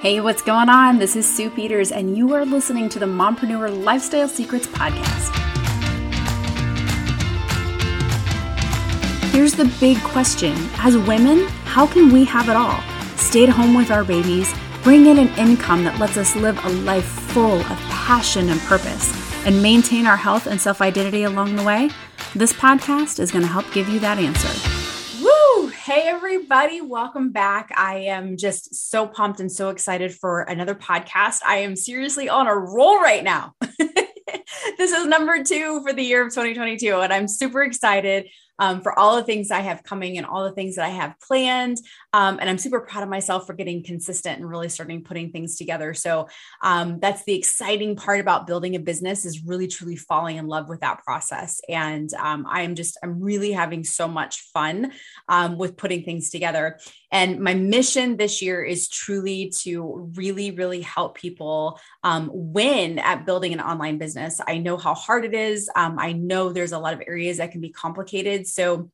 Hey, what's going on? This is Sue Peters, and you are listening to the Mompreneur Lifestyle Secrets Podcast. Here's the big question As women, how can we have it all? Stay at home with our babies, bring in an income that lets us live a life full of passion and purpose, and maintain our health and self identity along the way? This podcast is going to help give you that answer. Hey, everybody, welcome back. I am just so pumped and so excited for another podcast. I am seriously on a roll right now. this is number two for the year of 2022, and I'm super excited um, for all the things I have coming and all the things that I have planned. Um, and I'm super proud of myself for getting consistent and really starting putting things together. So um, that's the exciting part about building a business is really truly falling in love with that process. And um, I am just, I'm really having so much fun um, with putting things together. And my mission this year is truly to really, really help people um, win at building an online business. I know how hard it is. I know there's a lot of areas that can be complicated. So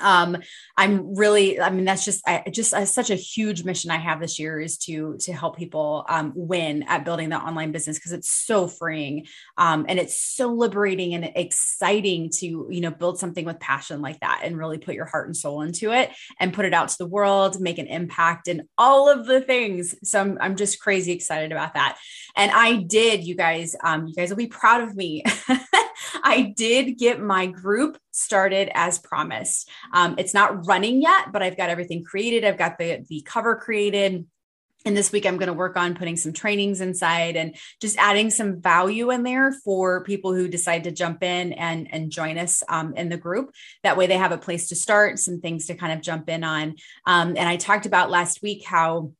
um i'm really i mean that's just i just uh, such a huge mission i have this year is to to help people um win at building the online business because it's so freeing um and it's so liberating and exciting to you know build something with passion like that and really put your heart and soul into it and put it out to the world make an impact and all of the things. So i'm, I'm just crazy excited about that. And i did you guys um you guys will be proud of me I did get my group started as promised. Um, it's not running yet, but I've got everything created. I've got the the cover created. And this week, I'm going to work on putting some trainings inside and just adding some value in there for people who decide to jump in and, and join us um, in the group. That way, they have a place to start, some things to kind of jump in on. Um, and I talked about last week how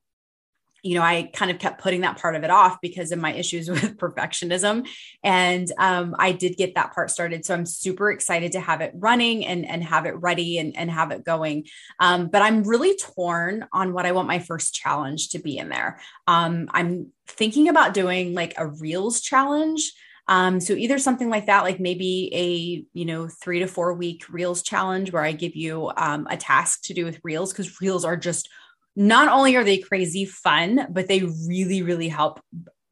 you know, I kind of kept putting that part of it off because of my issues with perfectionism. And um, I did get that part started. So I'm super excited to have it running and, and have it ready and, and have it going. Um, but I'm really torn on what I want my first challenge to be in there. Um, I'm thinking about doing like a Reels challenge. Um, so either something like that, like maybe a you know three to four week Reels challenge where I give you um, a task to do with Reels because Reels are just not only are they crazy fun, but they really, really help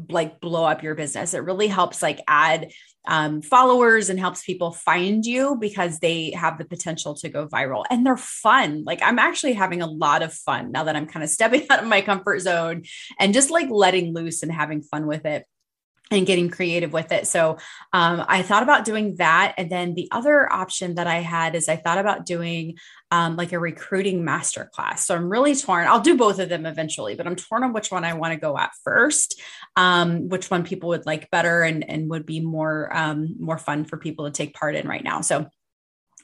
like blow up your business. It really helps like add um, followers and helps people find you because they have the potential to go viral and they're fun. Like I'm actually having a lot of fun now that I'm kind of stepping out of my comfort zone and just like letting loose and having fun with it and getting creative with it. So um, I thought about doing that. And then the other option that I had is I thought about doing um, like a recruiting masterclass. So I'm really torn. I'll do both of them eventually, but I'm torn on which one I want to go at first, um, which one people would like better and, and would be more um, more fun for people to take part in right now. So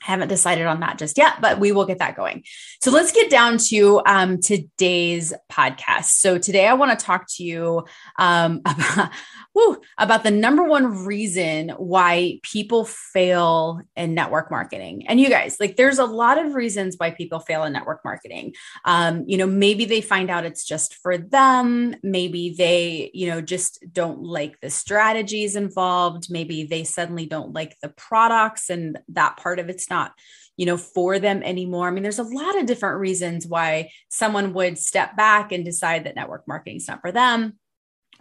I haven't decided on that just yet, but we will get that going. So let's get down to um, today's podcast. So today I want to talk to you um, about, whew, about the number one reason why people fail in network marketing. And you guys, like, there's a lot of reasons why people fail in network marketing. Um, you know, maybe they find out it's just for them. Maybe they, you know, just don't like the strategies involved. Maybe they suddenly don't like the products and that part of it's not you know for them anymore i mean there's a lot of different reasons why someone would step back and decide that network marketing is not for them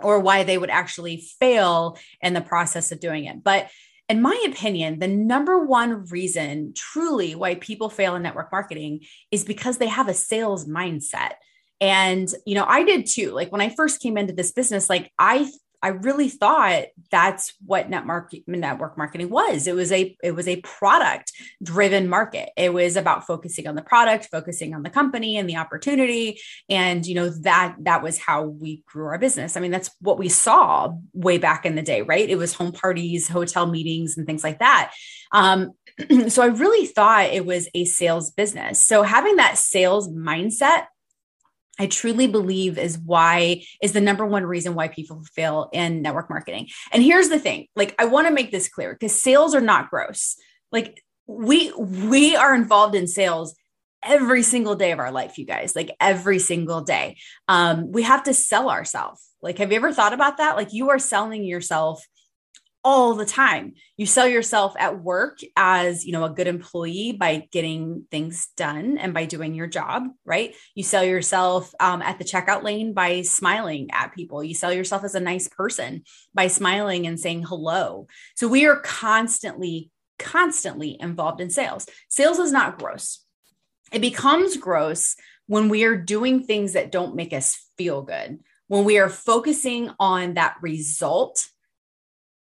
or why they would actually fail in the process of doing it. But in my opinion, the number one reason truly why people fail in network marketing is because they have a sales mindset. And, you know, I did too. Like when I first came into this business, like I I really thought that's what network network marketing was. It was a it was a product driven market. It was about focusing on the product, focusing on the company and the opportunity, and you know that that was how we grew our business. I mean, that's what we saw way back in the day, right? It was home parties, hotel meetings, and things like that. Um, so I really thought it was a sales business. So having that sales mindset I truly believe is why is the number one reason why people fail in network marketing. And here's the thing, like I want to make this clear because sales are not gross. Like we we are involved in sales every single day of our life, you guys, like every single day. Um, we have to sell ourselves. Like, have you ever thought about that? Like you are selling yourself all the time. You sell yourself at work as, you know, a good employee by getting things done and by doing your job, right? You sell yourself um, at the checkout lane by smiling at people. You sell yourself as a nice person by smiling and saying hello. So we are constantly, constantly involved in sales. Sales is not gross. It becomes gross when we are doing things that don't make us feel good, when we are focusing on that result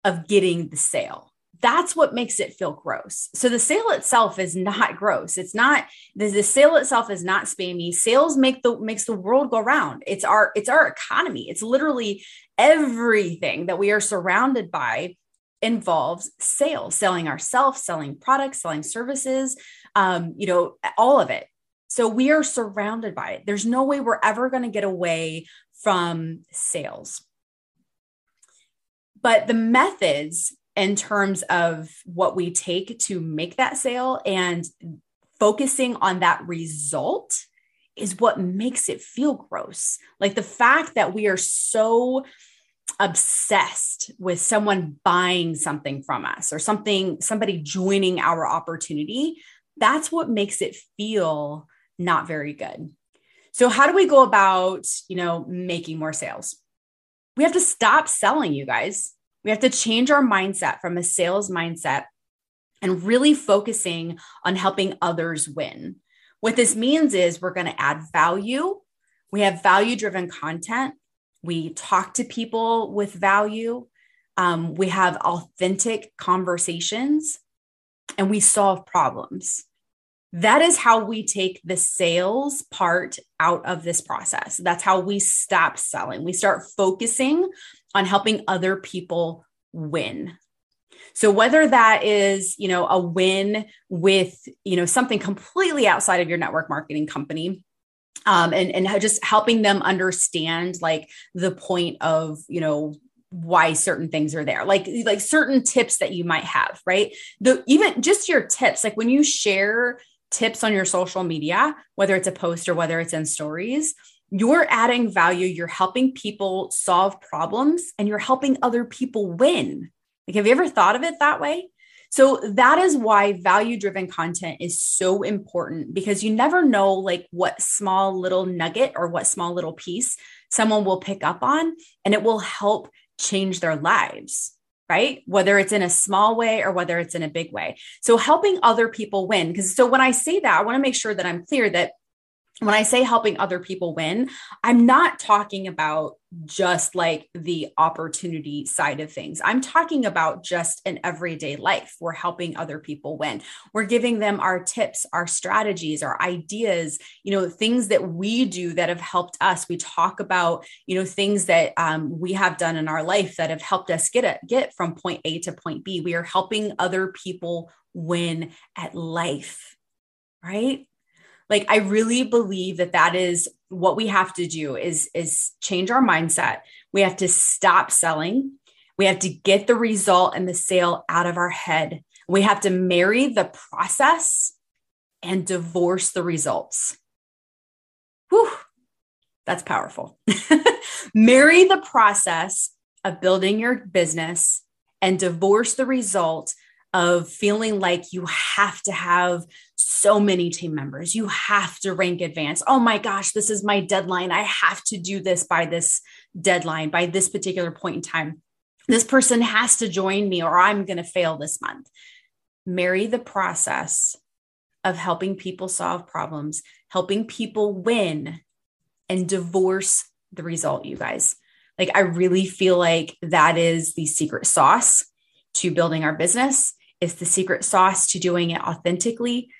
of getting the sale. That's what makes it feel gross. So the sale itself is not gross. It's not the, the sale itself is not spammy. Sales make the makes the world go round. It's our it's our economy. It's literally everything that we are surrounded by involves sales, selling ourselves, selling products, selling services, um, you know, all of it. So we are surrounded by it. There's no way we're ever going to get away from sales. But the methods in terms of what we take to make that sale and focusing on that result is what makes it feel gross. Like the fact that we are so obsessed with someone buying something from us or something somebody joining our opportunity that's what makes it feel not very good so how do we go about you know making more sales we have to stop selling, you guys. We have to change our mindset from a sales mindset and really focusing on helping others win. What this means is we're going to add value. We have value driven content. We talk to people with value. Um, we have authentic conversations and we solve problems. That is how we take the sales part out of this process. That's how we stop selling. We start focusing on helping other people win. So whether that is, you know, a win with, you know, something completely outside of your network marketing company, um, and and just helping them understand like the point of, you know, why certain things are there like like certain tips that you might have right the even just your tips like when you share tips on your social media, whether it's a post or whether it's in stories, you're adding value, you're helping people solve problems, and you're helping other people win. Like, have you ever thought of it that way? So that is why value driven content is so important because you never know like what small little nugget or what small little piece someone will pick up on and it will help change their lives right? Whether it's in a small way or whether it's in a big way. So helping other people win. Because so when I say that, I want to make sure that I'm clear that when I say helping other people win, I'm not talking about just like the opportunity side of things. I'm talking about just an everyday life. We're helping other people win. We're giving them our tips, our strategies, our ideas, you know, things that we do that have helped us. We talk about, you know, things that um, we have done in our life that have helped us get it, get from point A to point B. We are helping other people win at life, right? Like i really believe that that is what we have to do is is change our mindset. We have to stop selling. We have to get the result and the sale out of our head. We have to marry the process and divorce the results. Whew, that's powerful. Marry the process of building your business and divorce the result of feeling like you have to have so many team members. You have to rank advance. Oh my gosh, this is my deadline. I have to do this by this deadline, by this particular point in time. This person has to join me or I'm going to fail this month. Marry the process of helping people solve problems, helping people win, and divorce the result, you guys. Like, I really feel like that is the secret sauce to building our business It's the secret sauce to doing it authentically,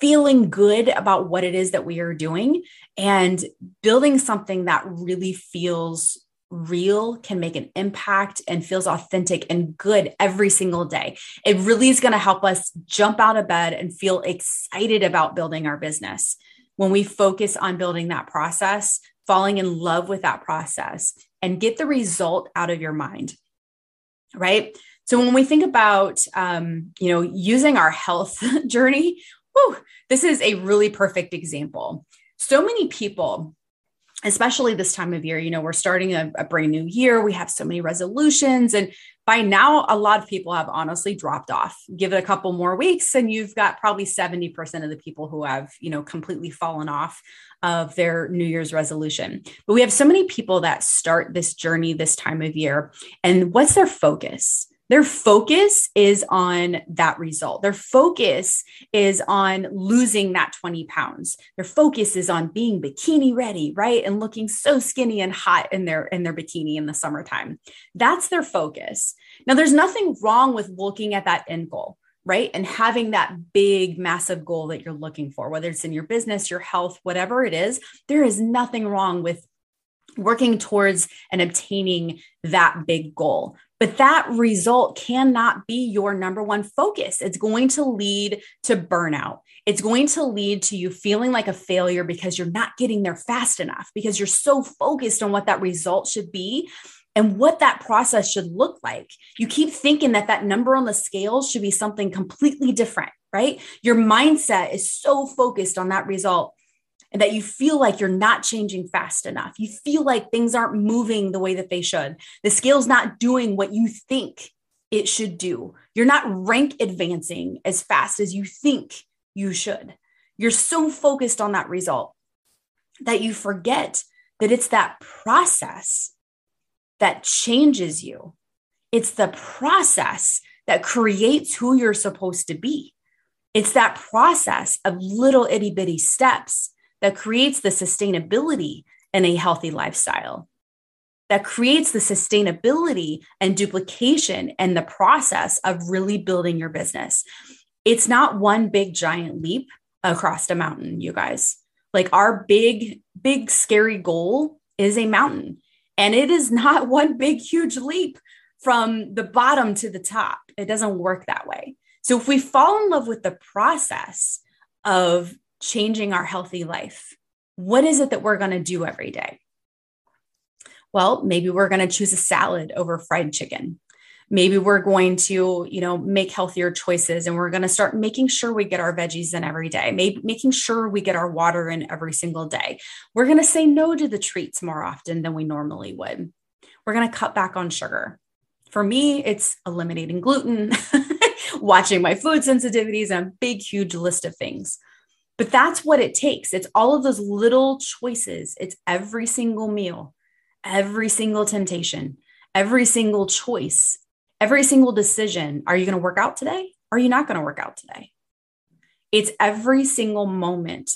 feeling good about what it is that we are doing, and building something that really feels real, can make an impact, and feels authentic and good every single day. It really is going to help us jump out of bed and feel excited about building our business. When we focus on building that process, falling in love with that process, and get the result out of your mind, right? So when we think about, um, you know, using our health journey, whew, this is a really perfect example. So many people, especially this time of year, you know, we're starting a, a brand new year. We have so many resolutions, and by now, a lot of people have honestly dropped off. Give it a couple more weeks, and you've got probably 70% of the people who have, you know, completely fallen off of their New Year's resolution. But we have so many people that start this journey this time of year. And what's their focus? Their focus is on that result. Their focus is on losing that 20 pounds. Their focus is on being bikini ready, right? And looking so skinny and hot in their in their bikini in the summertime. That's their focus. Now there's nothing wrong with looking at that end goal, right? And having that big massive goal that you're looking for, whether it's in your business, your health, whatever it is, there is nothing wrong with working towards and obtaining that big goal. But that result cannot be your number one focus. It's going to lead to burnout. It's going to lead to you feeling like a failure because you're not getting there fast enough, because you're so focused on what that result should be and what that process should look like. You keep thinking that that number on the scale should be something completely different, right? Your mindset is so focused on that result and that you feel like you're not changing fast enough. You feel like things aren't moving the way that they should. The scale's not doing what you think it should do. You're not rank advancing as fast as you think you should. You're so focused on that result that you forget that it's that process that changes you. It's the process that creates who you're supposed to be. It's that process of little itty bitty steps that creates the sustainability in a healthy lifestyle, that creates the sustainability and duplication and the process of really building your business. It's not one big giant leap across a mountain, you guys. Like our big, big, scary goal is a mountain. And it is not one big, huge leap from the bottom to the top. It doesn't work that way. So if we fall in love with the process of changing our healthy life? What is it that we're going to do every day? Well, maybe we're going to choose a salad over fried chicken. Maybe we're going to, you know, make healthier choices and we're going to start making sure we get our veggies in every day, maybe making sure we get our water in every single day. We're going to say no to the treats more often than we normally would. We're going to cut back on sugar. For me, it's eliminating gluten, watching my food sensitivities, and a big, huge list of things. But that's what it takes. It's all of those little choices. It's every single meal, every single temptation, every single choice, every single decision. Are you going to work out today? Are you not going to work out today? It's every single moment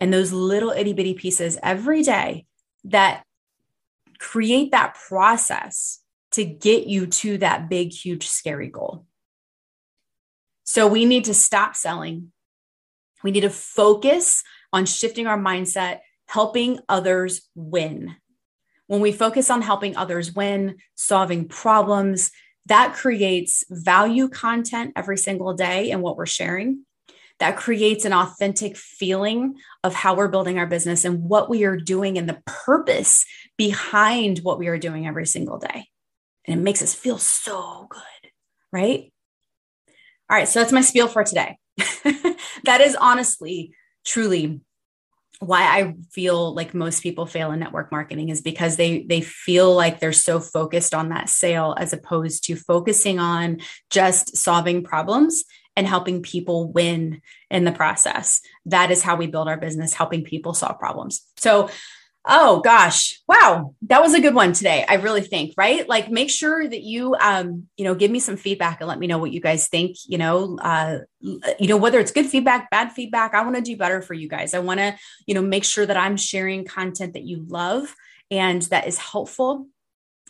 and those little itty bitty pieces every day that create that process to get you to that big, huge, scary goal. So we need to stop selling we need to focus on shifting our mindset, helping others win. When we focus on helping others win, solving problems, that creates value content every single day in what we're sharing. That creates an authentic feeling of how we're building our business and what we are doing and the purpose behind what we are doing every single day. And it makes us feel so good, right? All right, so that's my spiel for today. that is honestly, truly why I feel like most people fail in network marketing is because they they feel like they're so focused on that sale as opposed to focusing on just solving problems and helping people win in the process. That is how we build our business, helping people solve problems. So Oh gosh. Wow. That was a good one today. I really think, right? Like make sure that you um, you know, give me some feedback and let me know what you guys think, you know, uh you know whether it's good feedback, bad feedback. I want to do better for you guys. I want to, you know, make sure that I'm sharing content that you love and that is helpful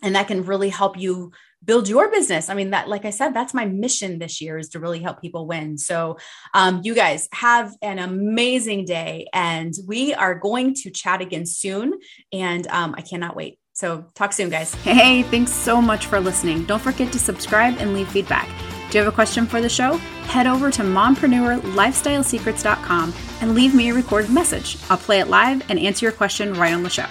and that can really help you build your business. I mean, that, like I said, that's my mission this year is to really help people win. So, um, you guys have an amazing day, and we are going to chat again soon. And um, I cannot wait. So, talk soon, guys. Hey, thanks so much for listening. Don't forget to subscribe and leave feedback. Do you have a question for the show? Head over to mompreneurlifestylesecrets.com and leave me a recorded message. I'll play it live and answer your question right on the show.